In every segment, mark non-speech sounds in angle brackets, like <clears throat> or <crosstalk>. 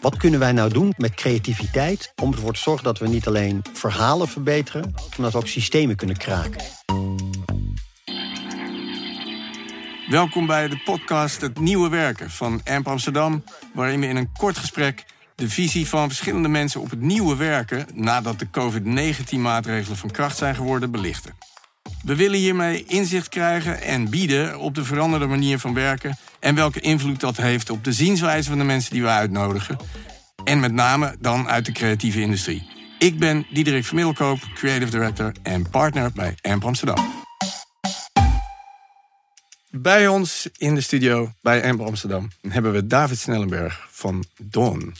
Wat kunnen wij nou doen met creativiteit om ervoor te zorgen dat we niet alleen verhalen verbeteren, maar dat we ook systemen kunnen kraken? Welkom bij de podcast Het Nieuwe Werken van AMP Amsterdam, waarin we in een kort gesprek de visie van verschillende mensen op het nieuwe werken nadat de COVID-19-maatregelen van kracht zijn geworden belichten. We willen hiermee inzicht krijgen en bieden op de veranderde manier van werken en welke invloed dat heeft op de zienswijze van de mensen die we uitnodigen. En met name dan uit de creatieve industrie. Ik ben Diederik Vermiddelkoop, Creative Director en partner bij AMP Amsterdam. Bij ons in de studio bij AMP Amsterdam hebben we David Snellenberg van Dawn.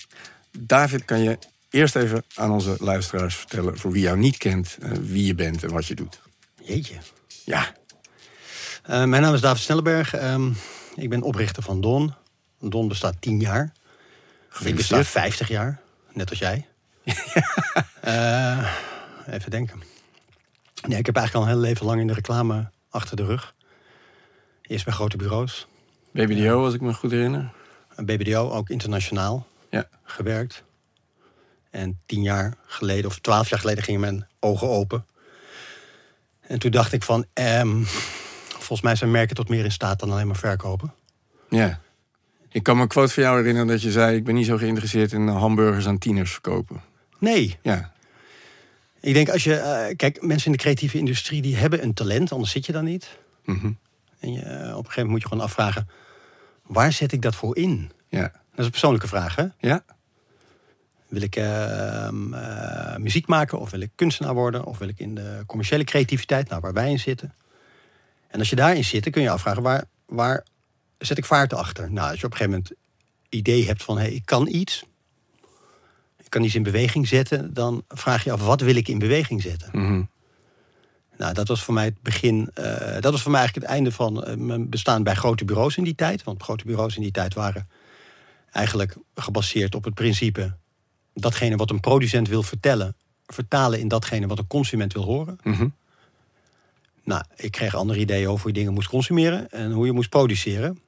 David, kan je eerst even aan onze luisteraars vertellen... voor wie jou niet kent, eh, wie je bent en wat je doet? Jeetje. Ja. Uh, mijn naam is David Snellenberg. Um, ik ben oprichter van Don. Don bestaat 10 jaar. Ik besta 50 jaar, net als jij. uh, <laughs> even denken. Nee, ik heb eigenlijk al een heel leven lang in de reclame achter de rug. Eerst bij grote bureaus. BBDO, als ik me goed herinner. BBDO, ook internationaal ja. gewerkt. En tien jaar geleden, of twaalf jaar geleden, gingen mijn ogen open. En toen dacht ik van, um, volgens mij zijn merken tot meer in staat dan alleen maar verkopen. Ja. Ik kan me een quote van jou herinneren dat je zei... ik ben niet zo geïnteresseerd in hamburgers aan tieners verkopen. Nee. Ja. Ik denk als je... Uh, kijk, mensen in de creatieve industrie die hebben een talent, anders zit je dan niet. Mm -hmm. En je, uh, op een gegeven moment moet je gewoon afvragen... waar zet ik dat voor in? Ja. Dat is een persoonlijke vraag, hè? Ja. Wil ik uh, uh, muziek maken of wil ik kunstenaar worden? Of wil ik in de commerciële creativiteit, nou, waar wij in zitten? En als je daarin zit, dan kun je afvragen, waar, waar zet ik vaart achter? Nou, als je op een gegeven moment idee hebt van, hé, hey, ik kan iets. Ik kan iets in beweging zetten. Dan vraag je af, wat wil ik in beweging zetten? Mm -hmm. Nou, dat was voor mij het begin. Uh, dat was voor mij eigenlijk het einde van uh, mijn bestaan bij grote bureaus in die tijd. Want grote bureaus in die tijd waren eigenlijk gebaseerd op het principe datgene wat een producent wil vertellen, vertalen in datgene wat een consument wil horen. Mm -hmm. Nou, ik kreeg andere ideeën over hoe je dingen moest consumeren en hoe je moest produceren.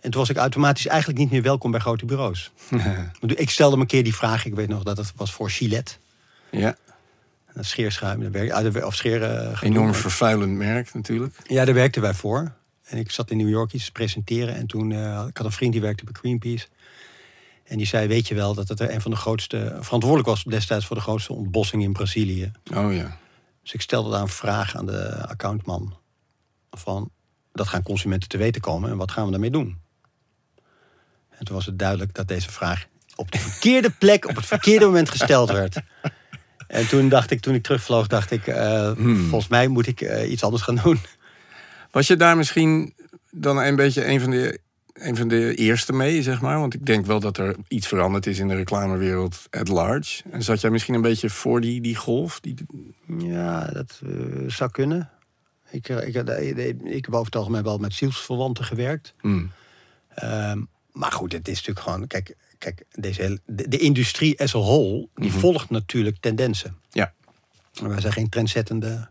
En toen was ik automatisch eigenlijk niet meer welkom bij grote bureaus. <laughs> ik stelde me een keer die vraag, ik weet nog dat het was voor Gillette. Ja. Een scheerschuim, of scheer, uh, Enorm vervuilend merk natuurlijk. Ja, daar werkten wij voor. En ik zat in New York iets te presenteren. En toen, uh, ik had een vriend die werkte bij Greenpeace. En die zei, weet je wel, dat het een van de grootste... verantwoordelijk was destijds voor de grootste ontbossing in Brazilië. Oh ja. Dus ik stelde daar een vraag aan de accountman. Van, dat gaan consumenten te weten komen en wat gaan we daarmee doen? En toen was het duidelijk dat deze vraag op de verkeerde <laughs> plek... op het verkeerde moment gesteld werd. En toen dacht ik, toen ik terugvloog, dacht ik... Uh, hmm. volgens mij moet ik uh, iets anders gaan doen. Was je daar misschien dan een beetje een van de een van de eerste mee, zeg maar? Want ik denk wel dat er iets veranderd is in de reclamewereld at large. En zat jij misschien een beetje voor die, die golf? Die... Ja, dat uh, zou kunnen. Ik, ik, ik, ik heb over het algemeen wel met zielsverwanten gewerkt. Mm. Um, maar goed, het is natuurlijk gewoon... Kijk, kijk deze hele, de, de industrie as a whole, die Mhm. volgt natuurlijk tendensen. Ja. En wij zijn geen trendzettende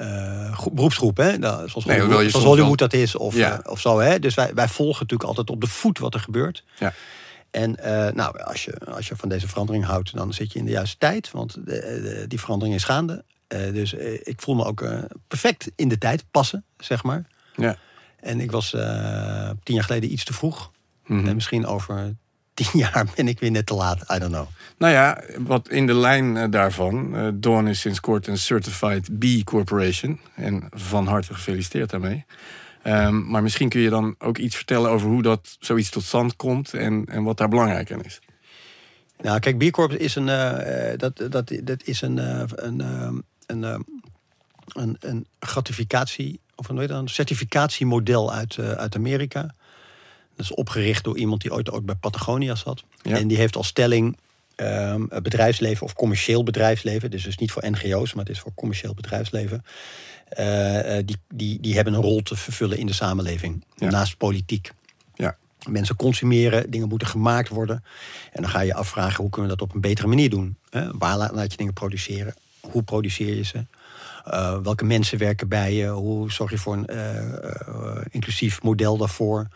uh, groep, beroepsgroep, hè? Nou, zoals Nee, Hollywood, zoals dat is, of, Ja. uh, of zo. Hè? Dus wij, wij volgen natuurlijk altijd op de voet wat er gebeurt. Ja. En uh, nou, als je, als je van deze verandering houdt, dan zit je in de juiste tijd. Want de, de, die verandering is gaande. Dus ik voel me ook perfect in de tijd passen, zeg maar. Ja. En ik was tien jaar geleden iets te vroeg. Mhm. En misschien over tien <laughs> jaar ben ik weer net te laat. I don't know. Nou ja, wat in de lijn uh, daarvan. Uh, Dawn is sinds kort een Certified B Corporation. En van harte gefeliciteerd daarmee. Um, maar misschien kun je dan ook iets vertellen over hoe dat zoiets tot stand komt en, en wat daar belangrijk aan is. Nou, kijk, B Corp is een, uh, dat, dat, dat is een, uh, een, uh, een, een, een gratificatie, of een, een certificatiemodel uit, uit Amerika. Dat is opgericht door iemand die ooit ook bij Patagonia zat. Ja. En die heeft als stelling um, bedrijfsleven of commercieel bedrijfsleven. Dus, dus niet voor NGO's, maar het is voor commercieel bedrijfsleven. Uh, die, die, die hebben een rol te vervullen in de samenleving. Ja. Naast politiek. Ja. Mensen consumeren, dingen moeten gemaakt worden. En dan ga je afvragen hoe kunnen we dat op een betere manier doen. Hè? Waar laat je dingen produceren? Hoe produceer je ze? Uh, welke mensen werken bij je? Hoe zorg je voor een uh, inclusief model daarvoor?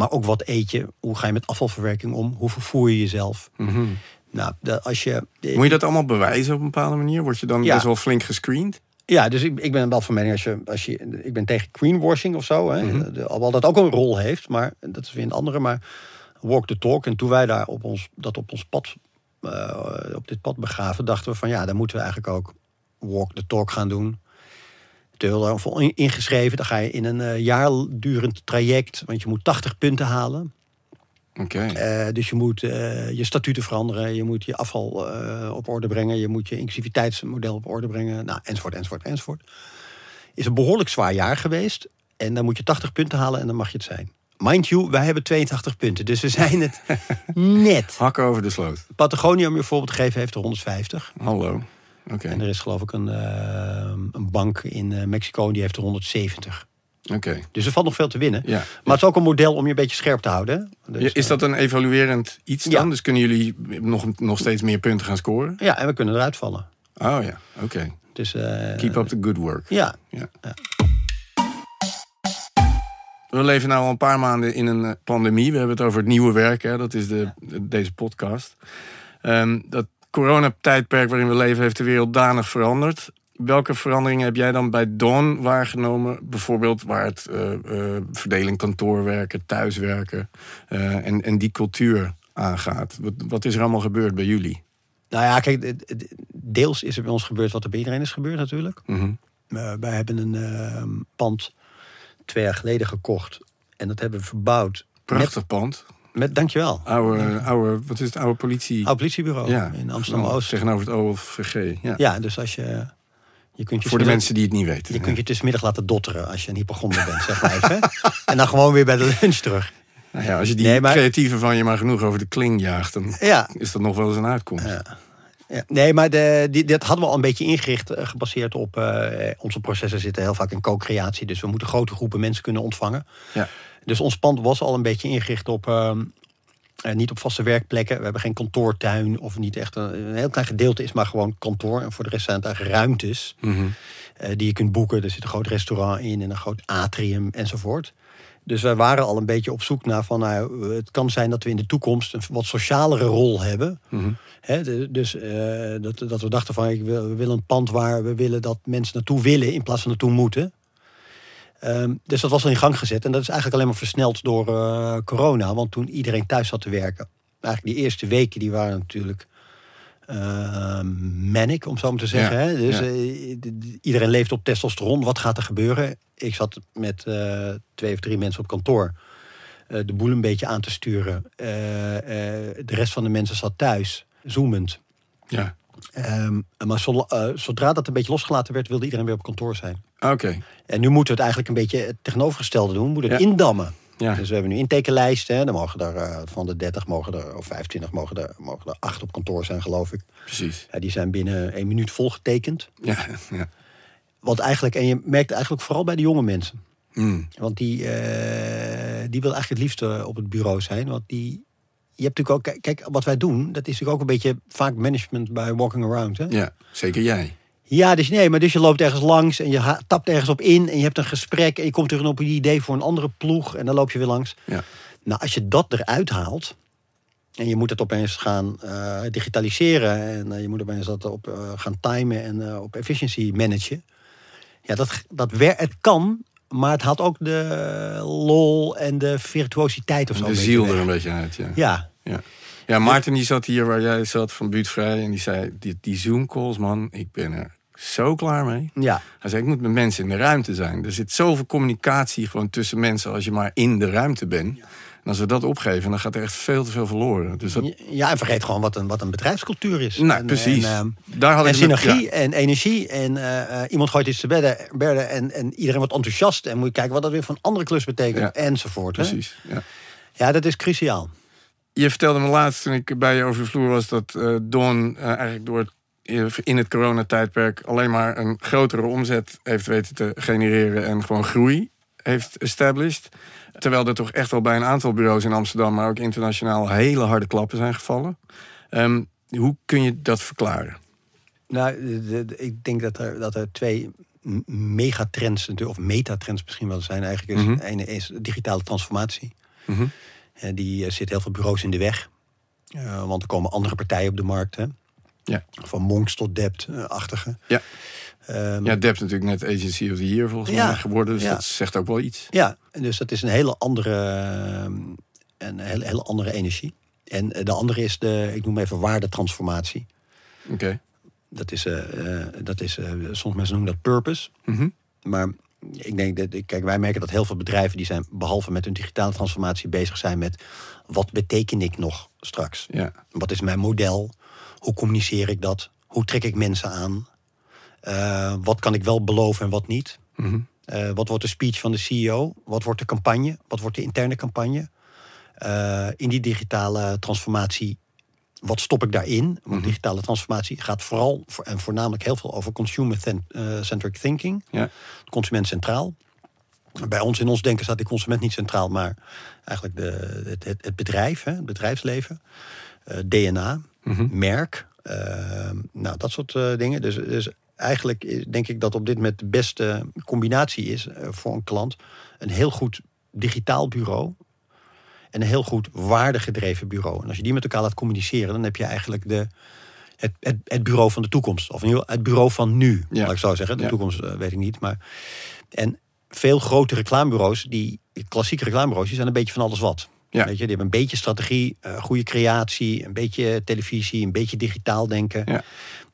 Maar ook wat eet je? Hoe ga je met afvalverwerking om? Hoe vervoer je jezelf? Mhm. Nou, de- als je... Moet je dat allemaal bewijzen op een bepaalde manier? Word je dan Ja. best wel flink gescreend? Ja, dus ik, ik ben wel van mening als je, als je. Ik ben tegen greenwashing of zo. Hè, de- alhoewel dat ook een rol heeft, maar dat is weer een andere. Maar walk the talk. En toen wij daar op ons, dat op ons pad, eh, op dit pad begaven, dachten we van ja, dan moeten we eigenlijk ook walk the talk gaan doen. Daarvoor in- ingeschreven. Dan ga je in een eh, jaar durend traject, want je moet 80 punten halen. Oké. Eh, dus je moet eh, je statuten veranderen, je moet je afval op orde brengen, je moet je inclusiviteitsmodel op orde brengen, nou, enzovoort, enzovoort, enzovoort. Is een behoorlijk zwaar jaar geweest en dan moet je 80 punten halen en dan mag je het zijn. Mind you, wij hebben 82 punten, dus we <laughs> zijn het net. Hakken over de sloot. Patagonia, om je voorbeeld te geven, heeft er 150. Hallo. En er is geloof ik een, eh, een bank in eh, Mexico die heeft er 170. Oké. Dus er valt nog veel te winnen. Ja. Maar het is ook een model om je een beetje scherp te houden. Dus, Is dat een evaluerend iets dan? Ja. Dus kunnen jullie nog, nog steeds meer punten gaan scoren? Ja, en we kunnen eruit vallen. Oh ja, oké. Dus, eh, Keep up the good work. Ja, Ja. We leven nu al een paar maanden in een eh, pandemie. We hebben het over het nieuwe werk. Hè? Dat is de, de- deze podcast. Ehm, dat coronatijdperk waarin we leven heeft de wereld danig veranderd. Welke veranderingen heb jij dan bij Dawn waargenomen? Bijvoorbeeld waar het eh, eh, verdeling kantoorwerken, thuiswerken eh, en, en die cultuur aangaat. Wat, wat is er allemaal gebeurd bij jullie? Nou ja, kijk, deels is er bij ons gebeurd wat er bij iedereen is gebeurd natuurlijk. Eh, wij hebben een pand twee jaar geleden gekocht. En dat hebben we verbouwd. Prachtig pand. Met, dankjewel. Oude, oude, wat is het? Oude politie. Politiebureau ja, in Amsterdam-Oost. Tegenover het OVG. Ja. Ja, dus als je... Je kunt je Voor de mensen die het niet weten. Je kunt je tussenmiddag laten dotteren als je een hypochonder bent, zeg maar even. <laughs> En dan gewoon weer bij de lunch terug. Nou ja, als je die Nee, maar- creatieve van je maar genoeg over de kling jaagt, dan Ja, is dat nog wel eens een uitkomst. Ja. Ja, nee, maar de, die, dat hadden we al een beetje ingericht, eh, gebaseerd op eh, onze processen zitten heel vaak in co-creatie. Dus we moeten grote groepen mensen kunnen ontvangen. Ja. Dus ons pand was al een beetje ingericht op, ehm, eh, niet op vaste werkplekken. We hebben geen kantoortuin of niet echt een, een heel klein gedeelte is maar gewoon kantoor. En voor de rest zijn het eigenlijk ruimtes Mhm. eh, die je kunt boeken. Er zit een groot restaurant in en een groot atrium enzovoort. Dus wij waren al een beetje op zoek naar van, nou, het kan zijn dat we in de toekomst een wat socialere rol hebben. Mhm. De- dus eh, dat, dat we dachten van ik wil, we willen een pand waar we willen dat mensen naartoe willen in plaats van naartoe moeten. Ehm, dus dat was al in gang gezet. En dat is eigenlijk alleen maar versneld door eh, corona. Want toen iedereen thuis zat te werken. Eigenlijk die eerste weken die waren natuurlijk eh, manic, om zo maar te zeggen. Ja, hè? Dus ja. eh, iedereen leeft op testosteron. Wat gaat er gebeuren? Ik zat met eh, twee of drie mensen op kantoor. de boel een beetje aan te sturen. De rest van de mensen zat thuis, zoomend. Ja, Ehm, maar zo- eh, zodra dat een beetje losgelaten werd, wilde iedereen weer op kantoor zijn. oké. En nu moeten we het eigenlijk een beetje het tegenovergestelde doen. We moeten het Ja. indammen. Ja. Dus we hebben nu intekenlijsten. Hè. Dan mogen er eh, van de 30 mogen er, of 25 mogen er, mogen er 8 op kantoor zijn, geloof ik. Precies. Ja, die zijn binnen één minuut volgetekend. Ja, ja. Want eigenlijk, en je merkt eigenlijk vooral bij de jonge mensen. Mm. Want die, eh, die wil eigenlijk het liefst op het bureau zijn. Want die, je hebt natuurlijk ook, kijk, wat wij doen, dat is natuurlijk ook een beetje vaak management bij walking around. Hè? ja, zeker jij. Ja, dus nee, maar dus je loopt ergens langs en je tapt ergens op in en je hebt een gesprek en je komt terug op een idee voor een andere ploeg en dan loop je weer langs. Ja. Nou, als je dat eruit haalt en je moet het opeens gaan eh, digitaliseren en eh, je moet opeens dat op eh, gaan timen en op efficiency managen. Ja, dat, dat wer het kan, maar het haalt ook de lol en de virtuositeit of zo. De ziel weg. er een beetje uit, ja. Ja, Ja. Ja, Maarten die zat hier waar jij zat van Buurtvrij en die zei, die, die Zoom calls man, ik ben er zo klaar mee. ja. Hij zei, ik moet met mensen in de ruimte zijn. Er zit zoveel communicatie gewoon tussen mensen als je maar in de ruimte bent. En als we dat opgeven, dan gaat er echt veel te veel verloren. Dus dat, ja, en vergeet gewoon wat een, wat een bedrijfscultuur is. nou, En, precies. en, ehm, Daar had en ik met- synergie ja, en energie. En eh, eh, iemand gooit iets te bedden, bedden en, en iedereen wordt enthousiast. En moet je kijken wat dat weer voor een andere klus betekent. Ja, enzovoort. Hè? precies. Ja. Ja, dat is cruciaal. Je vertelde me laatst toen ik bij je over de vloer was dat eh Dawn eh, eigenlijk door het, eh, in het coronatijdperk alleen maar een grotere omzet heeft weten te genereren en gewoon groei heeft established. Terwijl er toch echt wel bij een aantal bureaus in Amsterdam, maar ook internationaal, hele harde klappen zijn gevallen. Ehm, hoe kun je dat verklaren? Nou, de- de- de- ik denk dat er, dat er twee megatrends, of metatrends misschien wel zijn eigenlijk. Is. Mhm. Ene is digitale transformatie. Mhm. En die eh, zit heel veel bureaus in de weg. Eh, want er komen andere partijen op de markt. Hè? Ja. Van Monks tot Debt-achtige. Ja. Ehm, Ja, Debt natuurlijk net Agency of the Year volgens Ja, mij geworden. Dus ja. dat zegt ook wel iets. Ja, dus dat is een hele andere, ehm, een hele, hele andere energie. En eh, de andere is de, ik noem even waardetransformatie. Oké. Dat is, eh, eh, dat is eh, soms mensen noemen dat purpose. Mhm. Maar ik denk dat, kijk, wij merken dat heel veel bedrijven die zijn, behalve met hun digitale transformatie, bezig zijn met wat beteken ik nog straks? Ja. Wat is mijn model? Hoe communiceer ik dat? Hoe trek ik mensen aan? Eh, wat kan ik wel beloven en wat niet? Mhm. Eh, wat wordt de speech van de CEO? Wat wordt de campagne? Wat wordt de interne campagne? Eh, in die digitale transformatie, wat stop ik daarin? Want Mhm. digitale transformatie gaat vooral voor- en voornamelijk heel veel over consumer-centric thinking. Ja. Consument centraal. Bij ons in ons denken staat de consument niet centraal, maar eigenlijk de, het, het, het bedrijf, hè, het bedrijfsleven, Eh, DNA, Mhm. merk, eh, nou dat soort eh, dingen. Dus, dus eigenlijk denk ik dat op dit moment de beste combinatie is eh, voor een klant een heel goed digitaal bureau en een heel goed waardegedreven bureau. En als je die met elkaar laat communiceren, dan heb je eigenlijk de, het, het, het bureau van de toekomst. Of het bureau van nu, Ja. laat ik zo zeggen. De Ja. toekomst eh, weet ik niet. Maar, en veel grote reclamebureaus, die klassieke reclamebureaus, die zijn een beetje van alles wat. Ja. Weet je, die hebben een beetje strategie, eh, goede creatie, een beetje televisie, een beetje digitaal denken, Ja.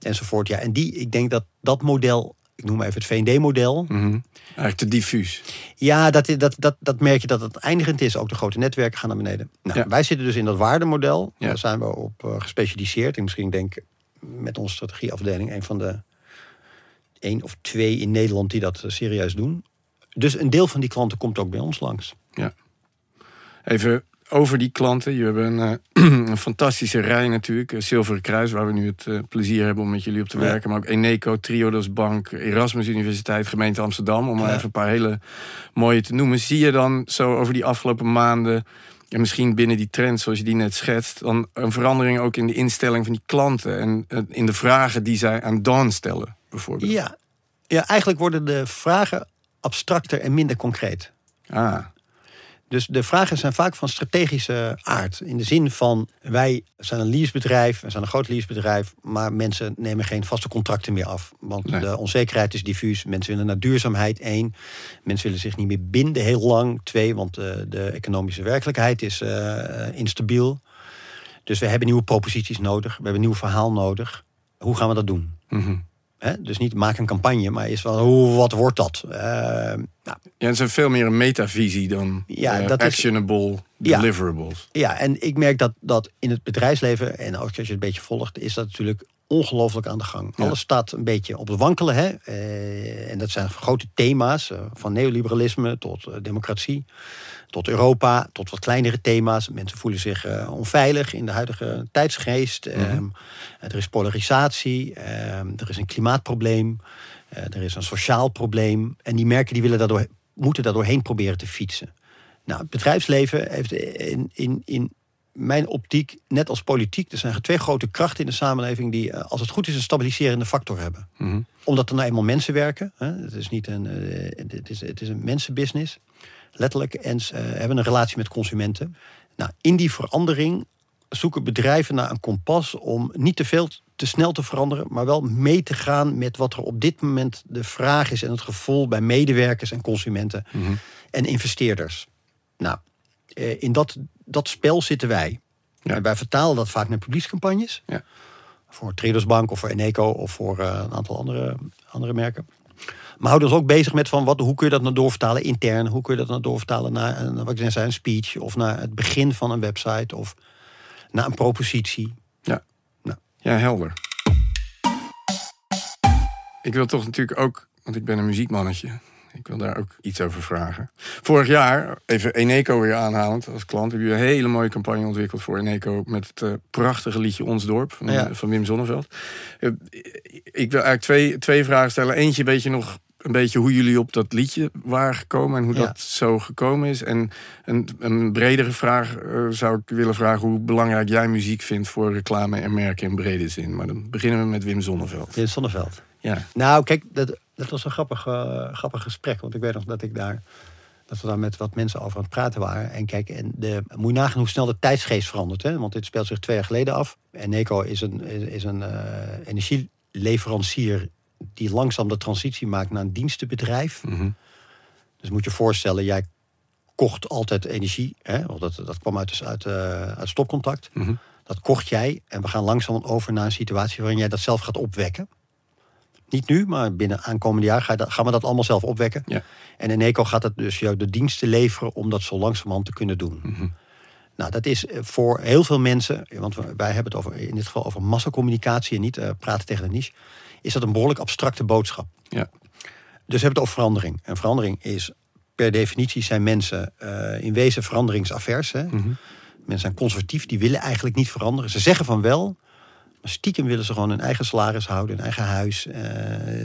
enzovoort. Ja, en die, ik denk dat dat model, ik noem maar even het V&D-model, Mhm. Eigenlijk te diffuus. ja, dat, dat, dat, dat merk je dat het eindigend is. Ook de grote netwerken gaan naar beneden. Nou, Ja. Wij zitten dus in dat waardemodel. Ja. Daar zijn we op eh, gespecialiseerd. En misschien denk ik met onze strategieafdeling een van de één of twee in Nederland die dat eh, serieus doen. Dus een deel van die klanten komt ook bij ons langs. Even over die klanten. Je hebt een, eh, <clears throat> een fantastische rij natuurlijk. Eh, Zilveren Kruis, waar we nu het eh, plezier hebben om met jullie op te Ja. werken. Maar ook Eneco, Triodos Bank, Erasmus Universiteit, Gemeente Amsterdam. Om maar Ja. even een paar hele mooie te noemen. Zie je dan zo over die afgelopen maanden... en misschien binnen die trend zoals je die net schetst... dan een verandering ook in de instelling van die klanten... en in de vragen die zij aan Dawn stellen, bijvoorbeeld? Ja. ja, eigenlijk worden de vragen abstracter en minder concreet. Ah, Dus de vragen zijn vaak van strategische aard. In de zin van, wij zijn een leasebedrijf, we zijn een groot leasebedrijf, maar mensen nemen geen vaste contracten meer af. Want Nee. de onzekerheid is diffuus. Mensen willen naar duurzaamheid, één. Mensen willen zich niet meer binden heel lang, twee. Want eh, de economische werkelijkheid is eh, instabiel. Dus we hebben nieuwe proposities nodig. We hebben een nieuw verhaal nodig. Hoe gaan we dat doen? mhm. Hè? Dus niet maak een campagne, maar is wel, hoe, wat wordt dat? Eh, nou, Ja, het is veel meer een metavisie dan Ja, eh, dat is- actionable Ja. deliverables. Ja, en ik merk dat, dat in het bedrijfsleven, en ook als je het een beetje volgt, is dat natuurlijk ongelooflijk aan de gang. Ja. Alles staat een beetje op het wankelen. Hè? Eh, en dat zijn grote thema's, eh, van neoliberalisme tot eh, democratie, tot Europa, tot wat kleinere thema's. Mensen voelen zich onveilig in de huidige tijdsgeest. Ehm, er is polarisatie, ehm, er is een klimaatprobleem, er is een sociaal probleem. En die merken die willen daardoor, moeten daar doorheen proberen te fietsen. Nou, het bedrijfsleven heeft in, in, in mijn optiek, net als politiek, er zijn twee grote krachten in de samenleving die, eh, als het goed is, een stabiliserende factor hebben. Mhm. Omdat er nou eenmaal mensen werken. Hè? Het is niet een, eh, het is, het is een mensenbusiness, letterlijk. En ze eh, hebben een relatie met consumenten. Nou, in die verandering zoeken bedrijven naar een kompas om niet te veel te snel te veranderen, maar wel mee te gaan met wat er op dit moment de vraag is en het gevoel bij medewerkers en consumenten Mhm. en investeerders. Nou, in dat, dat spel zitten wij. Ja. En wij vertalen dat vaak naar publiekscampagnes. Ja. Voor Traders Bank of voor Eneco of voor eh, een aantal andere, andere merken. Maar houden ons ook bezig met van wat, hoe kun je dat nou doorvertalen intern? Hoe kun je dat nou doorvertalen naar een, wat ik net zei, een speech of naar het begin van een website of naar een propositie? Ja, helder. Ik wil toch natuurlijk ook, want ik ben een muziekmannetje. Ik wil daar ook iets over vragen. Vorig jaar, even Eneco weer aanhalend als klant, heb je een hele mooie campagne ontwikkeld voor Eneco met het eh, prachtige liedje Ons Dorp van, Ja. van Wim Zonneveld. Eh, ik wil eigenlijk twee, twee vragen stellen. Eentje weet je nog een beetje hoe jullie op dat liedje waren gekomen en hoe Ja. dat zo gekomen is. En een, een bredere vraag eh, zou ik willen vragen hoe belangrijk jij muziek vindt voor reclame en merken in brede zin. Maar dan beginnen we met Wim Zonneveld. In Zonneveld. Ja. Nou, kijk, dat, dat was een grappig, eh, grappig gesprek. Want ik weet nog dat ik daar Dat we daar met wat mensen over aan het praten waren. En kijk, en de, moet je nagaan hoe snel de tijdsgeest verandert. Hè? Want dit speelt zich twee jaar geleden af. En Neco is een, is, is een eh, energieleverancier die langzaam de transitie maakt naar een dienstenbedrijf. Mhm. Dus moet je voorstellen, jij kocht altijd energie. Hè? Want dat, dat kwam uit, uit, eh, uit stopcontact. Mhm. Dat kocht jij. En we gaan langzaam over naar een situatie waarin jij dat zelf gaat opwekken. Niet nu, maar binnen aankomende jaar gaan we dat allemaal zelf opwekken. Ja. En Eneco gaat het dus jou de diensten leveren om dat zo langzamerhand te kunnen doen. Mhm. Nou, dat is eh, voor heel veel mensen, want wij hebben het over, in dit geval over massacommunicatie en niet eh, praten tegen de niche, is dat een behoorlijk abstracte boodschap. Ja. Dus we hebben het over verandering. En verandering is per definitie zijn mensen eh, in wezen veranderingsavers. Hè? Mhm. Mensen zijn conservatief, die willen eigenlijk niet veranderen. Ze zeggen van wel, stiekem willen ze gewoon hun eigen salaris houden, hun eigen huis, eh,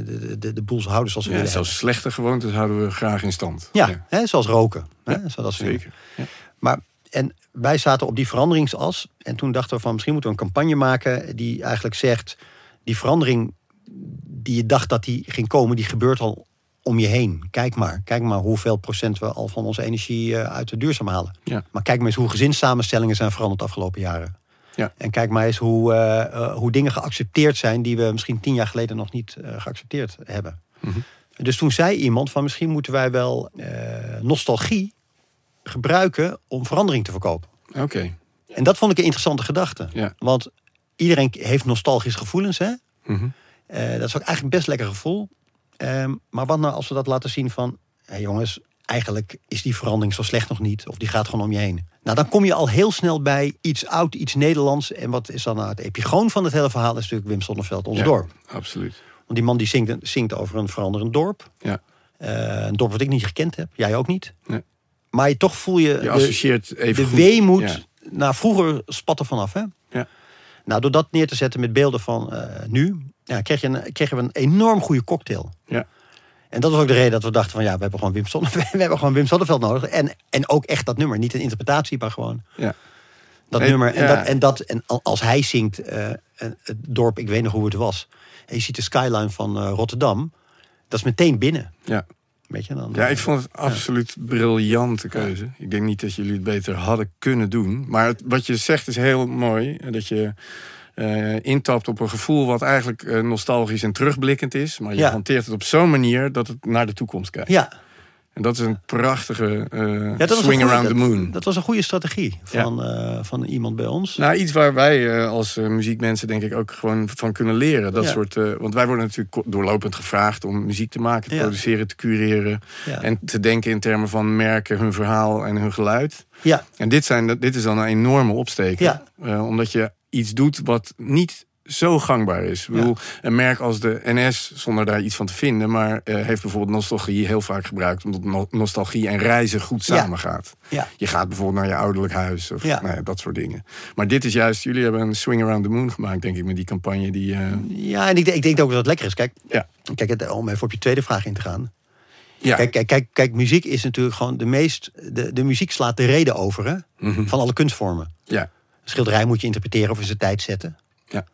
de, de, de boel houden zoals ze Ja, willen. zelfs slechte gewoontes houden we graag in stand. Ja, Hè, zoals roken. Hè? Zoals zeker. Ja. Maar en wij zaten op die veranderingsas. En toen dachten we van misschien moeten we een campagne maken die eigenlijk zegt: die verandering die je dacht dat die ging komen, die gebeurt al om je heen. Kijk maar, kijk maar hoeveel procent we al van onze energie eh, uit de duurzaam halen. Ja. Maar kijk maar eens hoe gezinssamenstellingen zijn veranderd de afgelopen jaren. Ja. En kijk maar eens hoe, eh, eh, hoe dingen geaccepteerd zijn die we misschien tien jaar geleden nog niet eh, geaccepteerd hebben. Mhm. Dus toen zei iemand van misschien moeten wij wel nostalgie gebruiken om verandering te verkopen. Oké. En dat vond ik een interessante gedachte. Ja. Want iedereen heeft nostalgische gevoelens. Hè? Mhm. Dat is ook eigenlijk een best lekker gevoel. Ehm, maar wat nou als we dat laten zien van... Hé jongens, eigenlijk is die verandering zo slecht nog niet. Of die gaat gewoon om je heen. Nou, dan kom je al heel snel bij iets oud, iets Nederlands. En wat is dan nou het epigoon van het hele verhaal? is natuurlijk Wim Sonneveld, ons Ja, dorp. Absoluut. Want die man die zingt, zingt over een veranderend dorp. Ja. Eh, een dorp wat ik niet gekend heb. Jij ook niet. Nee. Maar je, toch voel je... Je de- associeert even de goed. weemoed. Ja. Nou, vroeger spat er vanaf, hè? Ja. Nou, door dat neer te zetten met beelden van eh, nu, ja, kreeg je een, kregen we een enorm goede cocktail. Ja. En dat was ook de reden dat we dachten van ja, we hebben gewoon Wim, Sonne, <laughs> we hebben gewoon Wim Sonneveld nodig. En, en ook echt dat nummer. Niet een interpretatie, maar gewoon Ja. dat Nee, nummer. En, ja. dat, en, dat, en al- als hij zingt, eh, en het dorp, ik weet nog hoe het was. En je ziet de skyline van eh, Rotterdam. Dat is meteen binnen. Ja. Weet je, dan, Ja, ik vond het absoluut briljante keuze. Ik denk niet dat jullie het beter hadden kunnen doen. Maar het- wat je zegt is heel mooi. eh, Dat je eh, intapt op een gevoel wat eigenlijk eh, nostalgisch en terugblikkend is. Maar je Ja. hanteert het op zo'n manier dat het naar de toekomst kijkt. Ja, En dat is een prachtige eh, ja swing goeie- around the moon. Dat was een goede strategie van, van iemand bij ons. Nou, iets waar wij als muziekmensen denk ik ook gewoon van kunnen leren. Dat soort, want wij worden natuurlijk doorlopend gevraagd om muziek te maken, te produceren, te cureren. En te denken in termen van merken, hun verhaal en hun geluid. ja, En dit, zijn, dit is dan een enorme opsteker. Ja. Omdat je iets doet wat niet zo gangbaar is. Ik bedoel, een merk als de NS, zonder daar iets van te vinden... maar eh, heeft bijvoorbeeld nostalgie heel vaak gebruikt... omdat no- nostalgie en reizen goed Ja. samengaat. ja. Je gaat bijvoorbeeld naar je ouderlijk huis of Ja. nou ja, dat soort dingen. Maar dit is juist, jullie hebben een swing around the moon gemaakt, denk ik, met die campagne. Die, eh, Ja, en ik, denk- ik denk ook dat het lekker is. Kijk, ja. kijk het, om even op je tweede vraag in te gaan. Ja. Kijk, kijk, kijk, kijk, muziek is natuurlijk gewoon de meest. De, de muziek slaat de reden over hè, Mhm. van alle kunstvormen. ja. Schilderij moet je interpreteren of in zijn tijd zetten. Ja.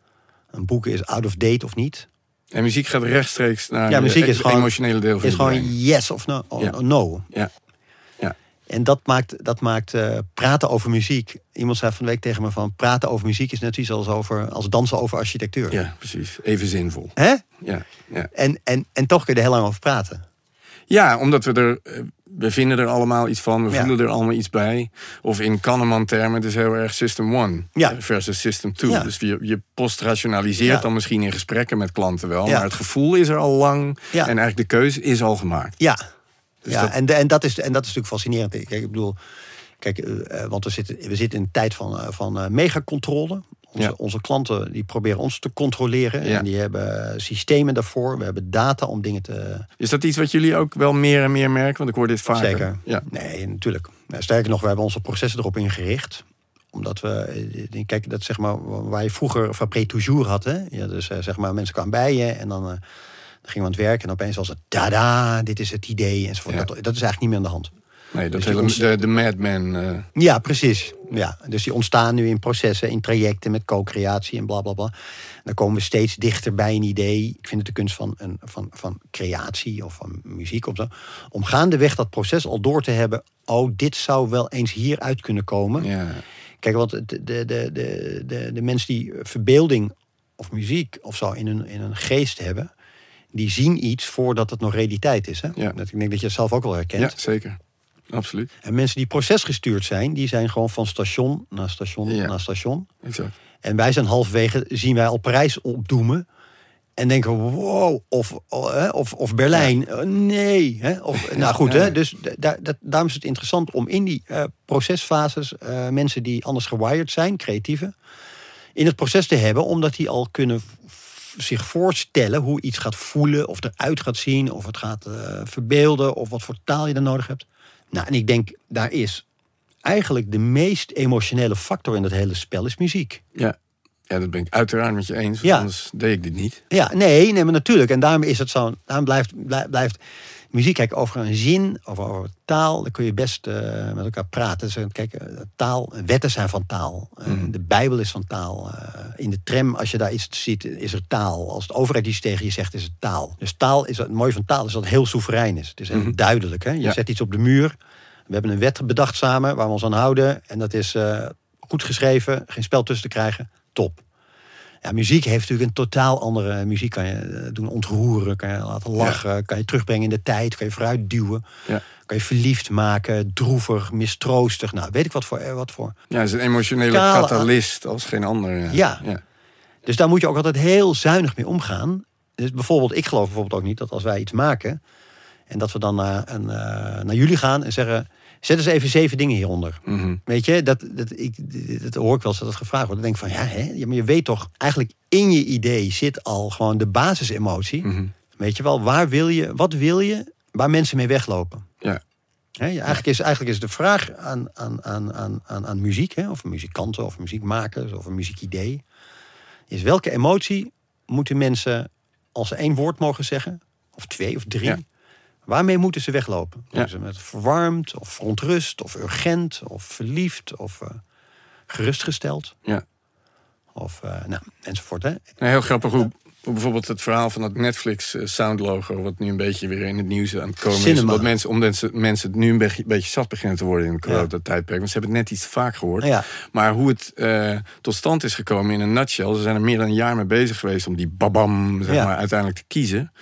Een boek is out of date of niet. En muziek gaat rechtstreeks naar Ja, muziek het is gewoon- emotionele deel van is gewoon brein. yes of no. Ja. no. Ja. Ja. En dat maakt, dat maakt eh, praten over muziek. Iemand zei van de week tegen me van praten over muziek is net iets als, over, als dansen over architectuur. ja, precies. Even zinvol. Hè? Ja, ja. En, en, en toch kun je er heel lang over praten. Ja, omdat we er. We vinden er allemaal iets van, we Ja. voelen er allemaal iets bij. Of in Kahneman-termen, het is heel erg System 1 Ja. versus System 2. Ja. Dus je, je post-rationaliseert dan misschien in gesprekken met klanten wel. Maar het gevoel is er al lang en eigenlijk de keuze is al gemaakt. Ja, Dus ja dat- en, de- en, dat is, en dat is natuurlijk fascinerend. Kijk, ik bedoel, kijk, eh, eh, want we zitten, we zitten in een tijd van, eh, van megacontrole. Onze, Ja. onze klanten die proberen ons te controleren. Ja. En die hebben systemen daarvoor. We hebben data om dingen te. Is dat iets wat jullie ook wel meer en meer merken? Want ik hoor dit vaker. Zeker. Ja. Nee, natuurlijk. Nou, Sterker nog, we hebben onze processen erop ingericht. Omdat we, eh, kijk, dat zeg maar waar je vroeger Fapré toujours had. Hè? Ja, dus eh, zeg maar, mensen kwamen bij je en dan, dan gingen we aan het werk. En opeens was het, tada, dit is het idee. Enzovoort. Ja. Dat, dat is eigenlijk niet meer aan de hand. Nee, dat Dus hele, de, de Madman. eh, Ja, precies. Ja, dus die ontstaan nu in processen, in trajecten met co-creatie en bla bla bla. Dan komen we steeds dichter bij een idee. Ik vind het de kunst van, een, van, van creatie of van muziek of zo. Om gaandeweg dat proces al door te hebben. Oh, dit zou wel eens hieruit kunnen komen. ja. Kijk, want de, de, de, de, de, de mensen die verbeelding of muziek of zo in hun, in hun geest hebben, die zien iets voordat het nog realiteit is. Hè? Ja. Dat, ik denk dat je het zelf ook wel herkent. ja, zeker. Absoluut. En mensen die procesgestuurd zijn, die zijn gewoon van station naar station Ja. naar station. Exact. En wij zijn halverwege, zien wij al Parijs opdoemen. En denken, wow, of, of, of, of Berlijn, eh, nee. Hè? Of, <laughs> nou goed, Ja. hè? dus da- da- dat, daarom is het interessant om in die eh, procesfases eh, mensen die anders gewired zijn, creatieven, in het proces te hebben, omdat die al kunnen zich voorstellen hoe iets gaat voelen, of eruit gaat zien, of het gaat eh, verbeelden, of wat voor taal je dan nodig hebt. Nou, en ik denk, daar is eigenlijk de meest emotionele factor in dat hele spel is muziek. Ja. ja, dat ben ik uiteraard met je eens. want Ja. Anders deed ik dit niet. Ja, nee, nee, maar natuurlijk. En daarom is het zo. Daarom blijft, blijft muziek. Kijk, over een zin of over taal, dan kun je best eh, met elkaar praten. Dus, kijk, eh, taal, wetten zijn van taal. Eh, Mhm. De Bijbel is van taal. Eh, in de tram, als je daar iets ziet, is er taal. Als de overheid iets tegen je zegt, is het taal. Dus taal is het mooie van taal is dat het heel soeverein is. Het is heel Mhm. duidelijk. Hè? Je Ja. zet iets op de muur. We hebben een wet bedacht samen waar we ons aan houden. En dat is eh, goed geschreven, geen spel tussen te krijgen. Top. Ja, muziek heeft natuurlijk een totaal andere muziek. Kan je eh, doen ontroeren, kan je laten lachen, kan je terugbrengen in de tijd, kan je vooruit duwen. Ja. Kan je verliefd maken, droevig, mistroostig. Nou, weet ik wat voor. eh, Wat voor. Ja, het is een emotionele Kale- katalist als geen ander. Ja. Ja. ja. Dus daar moet je ook altijd heel zuinig mee omgaan. Dus bijvoorbeeld, ik geloof bijvoorbeeld ook niet dat als wij iets maken. en dat we dan naar, een, eh, naar jullie gaan en zeggen. Zet eens even zeven dingen hieronder. Mhm. Weet je, dat, dat, ik, dat hoor ik wel eens dat het gevraagd wordt. Dan denk ik van, ja, hè? maar je weet toch, eigenlijk in je idee zit al gewoon de basisemotie. Mhm. Weet je wel, waar wil je, wat wil je waar mensen mee weglopen? Ja. Eigenlijk, is, eigenlijk is de vraag aan, aan, aan, aan, aan, aan muziek, hè, of muzikanten of muziekmakers of een muziekidee, is welke emotie moeten mensen, als ze één woord mogen zeggen, of twee of drie, Ja. Waarmee moeten ze weglopen? Ja. Ze met verwarmd of verontrust of urgent of verliefd of eh, gerustgesteld? Ja. Of, eh, nou, enzovoort. Hè? Heel grappig hoe, hoe bijvoorbeeld het verhaal van dat Netflix eh, soundlogo, wat nu een beetje weer in het nieuws aan het komen is. Omdat mensen, omdat mensen het nu een beetje, beetje zat beginnen te worden in het corona-tijdperk. Want ze hebben het net iets te vaak gehoord. Ja. Maar hoe het tot stand is gekomen in een nutshell. Ze zijn er meer dan een jaar mee bezig geweest om die babam zeg maar, uiteindelijk te kiezen.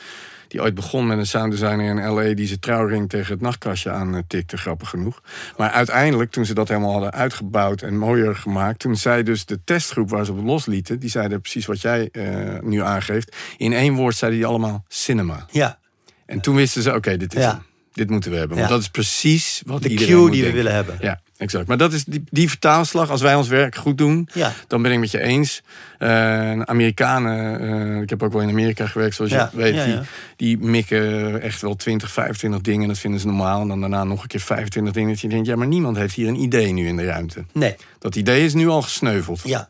Die ooit begon met een sounddesigner in L.A. die zijn trouwring tegen het nachtkastje aan tikte, grappig genoeg. Maar uiteindelijk, toen ze dat helemaal hadden uitgebouwd en mooier gemaakt... toen zei dus de testgroep waar ze op loslieten... die zeiden precies wat jij eh, nu aangeeft. In één woord zeiden die allemaal cinema. Ja, En toen wisten ze, oké, dit is Ja. hem. Dit moeten we hebben. Want Ja. dat is precies wat de iedereen cue die we willen hebben. Ja, exact. Maar dat is die, die vertaalslag. Als wij ons werk goed doen, Ja. dan ben ik met je eens. Eh Amerikanen, eh, ik heb ook wel in Amerika gewerkt, zoals Ja, je weet. ja, die, mikken echt wel 20, 25 dingen. Dat vinden ze normaal. En dan daarna nog een keer 25 dingen. Dat je denkt, ja, maar niemand heeft hier een idee nu in de ruimte. Nee, Dat idee is nu al gesneuveld. ja.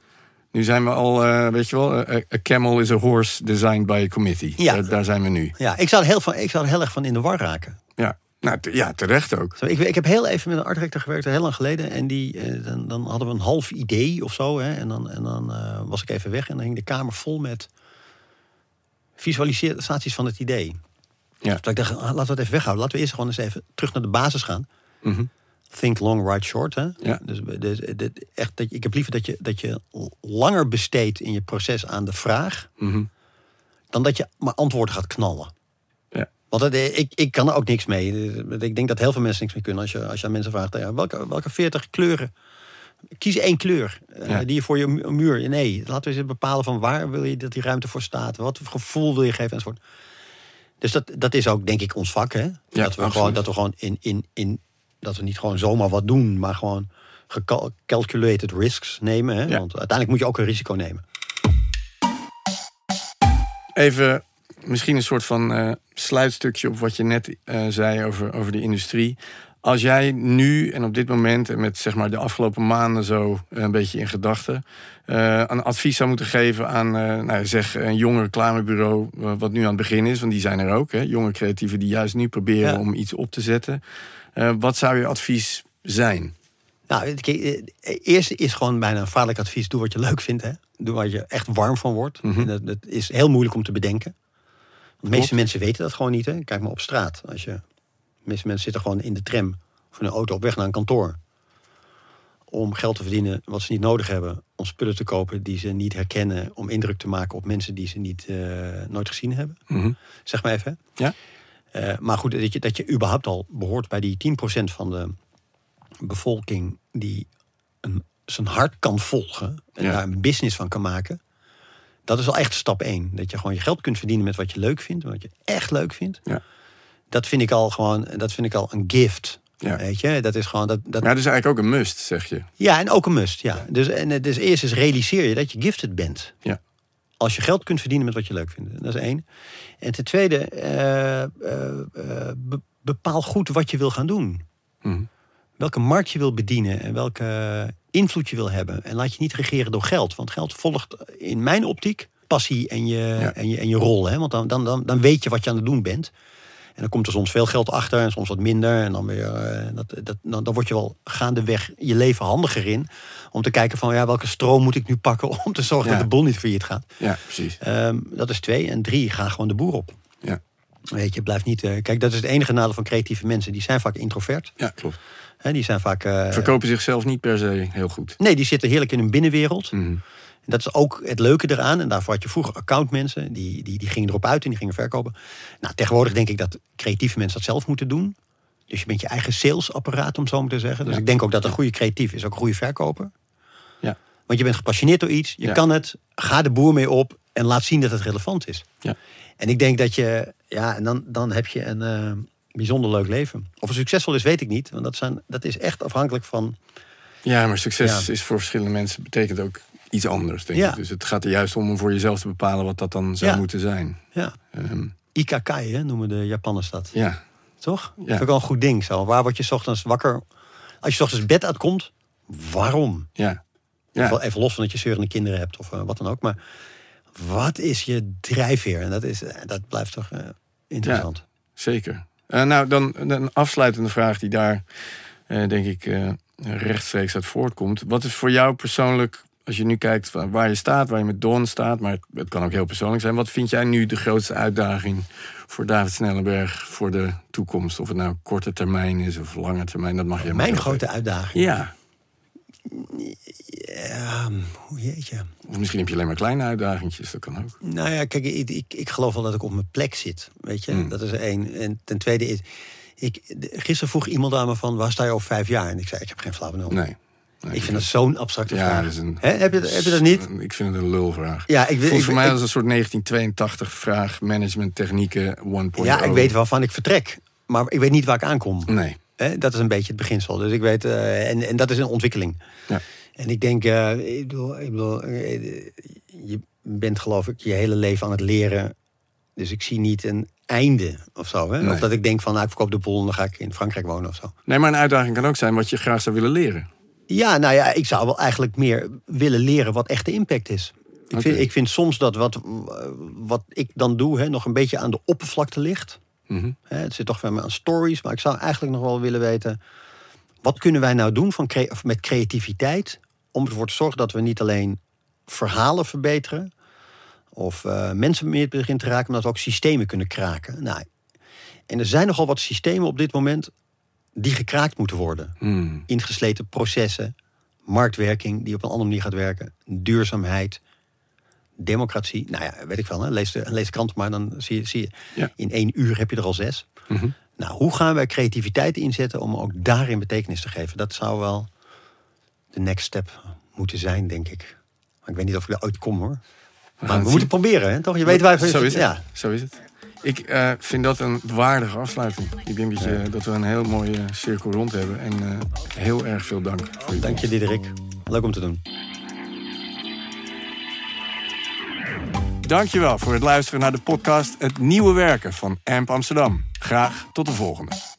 Nu zijn we al, eh, weet je wel, a camel is a horse designed by a committee. Ja. Daar, daar zijn we nu. Ja, ik zou, er heel van, ik zou er heel erg van in de war raken. Ja, nou, ja terecht ook. Zo, ik, ik heb heel even met een art director gewerkt, heel lang geleden. En die, eh, dan, dan hadden we een half idee of zo. Hè, en dan, en dan eh, was ik even weg en dan hing de kamer vol met visualisaties van het idee. Ja. Dus ik dacht, ah, laten we het even weghouden. Laten we eerst gewoon eens even terug naar de basis gaan. Mhm. Think long, write short. Hè? Ja. Dus, dus, dus echt, dat ik heb liever dat je, dat je langer besteedt in je proces aan de vraag... Mhm. dan dat je maar antwoorden gaat knallen. Want het, eh, ik, ik kan er ook niks mee. Ik denk dat heel veel mensen niks mee kunnen. Als je, als je aan mensen vraagt, ja, welke, welke 40 kleuren? Kies één kleur eh, die je voor je mu- muur... Nee, laten we eens bepalen van waar wil je dat die ruimte voor staat. Wat voor gevoel wil je geven enzovoort. Dus dat, dat is ook denk ik ons vak. Hè? dat, we absoluut. gewoon, dat we gewoon in, in, in... Dat we niet gewoon zomaar wat doen, maar gewoon gecalculated risks nemen. Hè? Ja. Want uiteindelijk moet je ook een risico nemen. Even misschien een soort van eh, sluitstukje op wat je net eh, zei over, over de industrie. Als jij nu en op dit moment en met zeg maar de afgelopen maanden zo eh, een beetje in gedachten een advies zou moeten geven aan eh, nou, zeg een jong reclamebureau wat nu aan het begin is, want die zijn er ook, hè, jonge creatieven die juist nu proberen Ja. om iets op te zetten. Wat zou je advies zijn? Nou, eerst is gewoon bijna een vaarlijk advies. Doe wat je leuk vindt. Hè? Doe waar je echt warm van wordt. Dat, dat is heel moeilijk om te bedenken. De meeste mensen weten dat gewoon niet. Hè? Kijk maar op straat. Als je, de meeste mensen zitten gewoon in de tram of in een auto op weg naar een kantoor. Om geld te verdienen wat ze niet nodig hebben. Om spullen te kopen die ze niet herkennen. Om indruk te maken op mensen die ze niet, eh, nooit gezien hebben. Mhm. Zeg maar even. Ja? Eh, maar goed, dat je, dat je überhaupt al behoort bij die 10% van de bevolking die een, zijn hart kan volgen en Ja. daar een business van kan maken. Dat is al echt stap 1. Dat je gewoon je geld kunt verdienen met wat je leuk vindt, wat je echt leuk vindt. Ja. Dat vind ik al gewoon, dat vind ik al een gift. Ja. Weet je, dat is gewoon dat. dat Maar dat is eigenlijk ook een must, zeg je. ja, en ook een must. Ja. Dus, en, dus eerst is realiseer je dat je gifted bent. Ja. Als je geld kunt verdienen met wat je leuk vindt. Dat is één. En ten tweede, eh, eh, eh, be- bepaal goed wat je wil gaan doen. Mhm. Welke markt je wil bedienen en welke invloed je wil hebben. En laat je niet regeren door geld. Want geld volgt in mijn optiek passie en je, Ja. en je, en je rol. Hè? Want dan, dan, dan, dan weet je wat je aan het doen bent. En dan komt er soms veel geld achter en soms wat minder. En dan, weer, eh, dat, dat, dan, dan word je wel gaandeweg je leven handiger in. Om te kijken van ja, welke stroom moet ik nu pakken om te zorgen Ja. dat de boel niet failliet gaat. Ja, precies. Ehm, dat is twee. En drie, ga gewoon de boer op. Ja. Weet je, blijf niet. eh, kijk, dat is het enige nadeel van creatieve mensen. Die zijn vaak introvert. Ja, klopt. Hè, die zijn vaak. eh, Verkopen zichzelf niet per se heel goed. nee, die zitten heerlijk in een binnenwereld. Mhm. En dat is ook het leuke eraan. En daarvoor had je vroeger accountmensen. Die, die, die gingen erop uit en die gingen verkopen. Nou, tegenwoordig denk ik dat creatieve mensen dat zelf moeten doen. Dus je bent je eigen salesapparaat, om zo maar te zeggen. Dus Ja. ik denk ook dat een goede creatief is ook een goede verkoper. Ja. Want je bent gepassioneerd door iets. Je Ja. kan het. Ga de boer mee op. En laat zien dat het relevant is. Ja. En ik denk dat je... Ja, en dan, dan heb je een eh, bijzonder leuk leven. Of het succesvol is, weet ik niet. Want dat, zijn, dat is echt afhankelijk van... Ja, maar succes Ja. is voor verschillende mensen betekent ook iets anders, denk Ja. ik. Dus het gaat er juist om om voor jezelf te bepalen wat dat dan zou Ja. moeten zijn. Ja, Ehm, Ikakai hè, noemen de Japanners dat. ja, Toch? Ja. Vind ik wel een goed ding zo. Waar word je 's ochtends wakker? Als je 's ochtends bed uitkomt, waarom? ja. Wel Ja, even los van dat je zeurende kinderen hebt of eh, wat dan ook. Maar wat is je drijfveer? En dat, is, eh, dat blijft toch eh, interessant. zeker. Eh, nou, dan een afsluitende vraag die daar, eh, denk ik, eh, rechtstreeks uit voortkomt. Wat is voor jou persoonlijk, als je nu kijkt waar je staat, waar je met Dawn staat, maar het kan ook heel persoonlijk zijn. Wat vind jij nu de grootste uitdaging voor David Snellenberg voor de toekomst? Of het nou korte termijn is of lange termijn, dat mag je Mijn grote uitdaging. Ja, Ja, hoe jeetje. of misschien heb je alleen maar kleine uitdagingjes, dat kan ook. Nou ja, kijk, ik, ik, ik geloof wel dat ik op mijn plek zit. Weet je, Hmm. dat is één. En ten tweede is. Ik, gisteren vroeg iemand aan me van waar sta je over vijf jaar? En ik zei, ik heb geen flauw benul. Nee. Ik vind dat zo'n abstracte Ja, vraag. is een- heb, je, heb je dat niet? Ik vind het een lulvraag. Ja, ik, Voelt voor mij als een soort 1982 vraag, management technieken 1.0. Ja, ik weet waarvan ik vertrek. Maar ik weet niet waar ik aankom. Nee. Hè, dat is een beetje het beginsel. Dus ik weet, eh, en, en dat is een ontwikkeling. Ja. En ik denk, eh, ik bedoel, ik bedoel eh, je bent geloof ik je hele leven aan het leren. Dus ik zie niet een einde of zo. Hè? Nee. Of dat ik denk van, nou, ik verkoop de boel en dan ga ik in Frankrijk wonen of zo. Nee, maar een uitdaging kan ook zijn wat je graag zou willen leren. Ja, nou ja, ik zou wel eigenlijk meer willen leren wat echte impact is. Ik, vind, ik vind soms dat wat, wat ik dan doe hè, nog een beetje aan de oppervlakte ligt. Mhm. Het zit toch wel aan stories, maar ik zou eigenlijk nog wel willen weten... wat kunnen wij nou doen van met creativiteit... om ervoor te zorgen dat we niet alleen verhalen verbeteren... of eh, mensen meer beginnen te raken, maar dat we ook systemen kunnen kraken. Nou, en er zijn nogal wat systemen op dit moment die gekraakt moeten worden. Hmm. Ingesleten processen, marktwerking die op een andere manier gaat werken... duurzaamheid, democratie. Nou ja, weet ik wel, hè? Lees, de, lees de krant maar, dan zie je, zie je Ja. in één uur heb je er al zes. Mhm. Nou, hoe gaan wij creativiteit inzetten om ook daarin betekenis te geven? Dat zou wel de next step moeten zijn, denk ik. Maar ik weet niet of ik daar ooit kom, hoor. Maar we moeten proberen, hè? toch? Je weet waar Zo is het. Ja. Zo is het. Ik eh, vind dat een waardige afsluiting. Ik denk dat, je, dat we een heel mooie cirkel rond hebben. En eh, heel erg veel dank voor je Dank je, Diederik. Leuk om te doen. Dankjewel voor het luisteren naar de podcast Het Nieuwe Werken van AMP Amsterdam. Graag tot de volgende.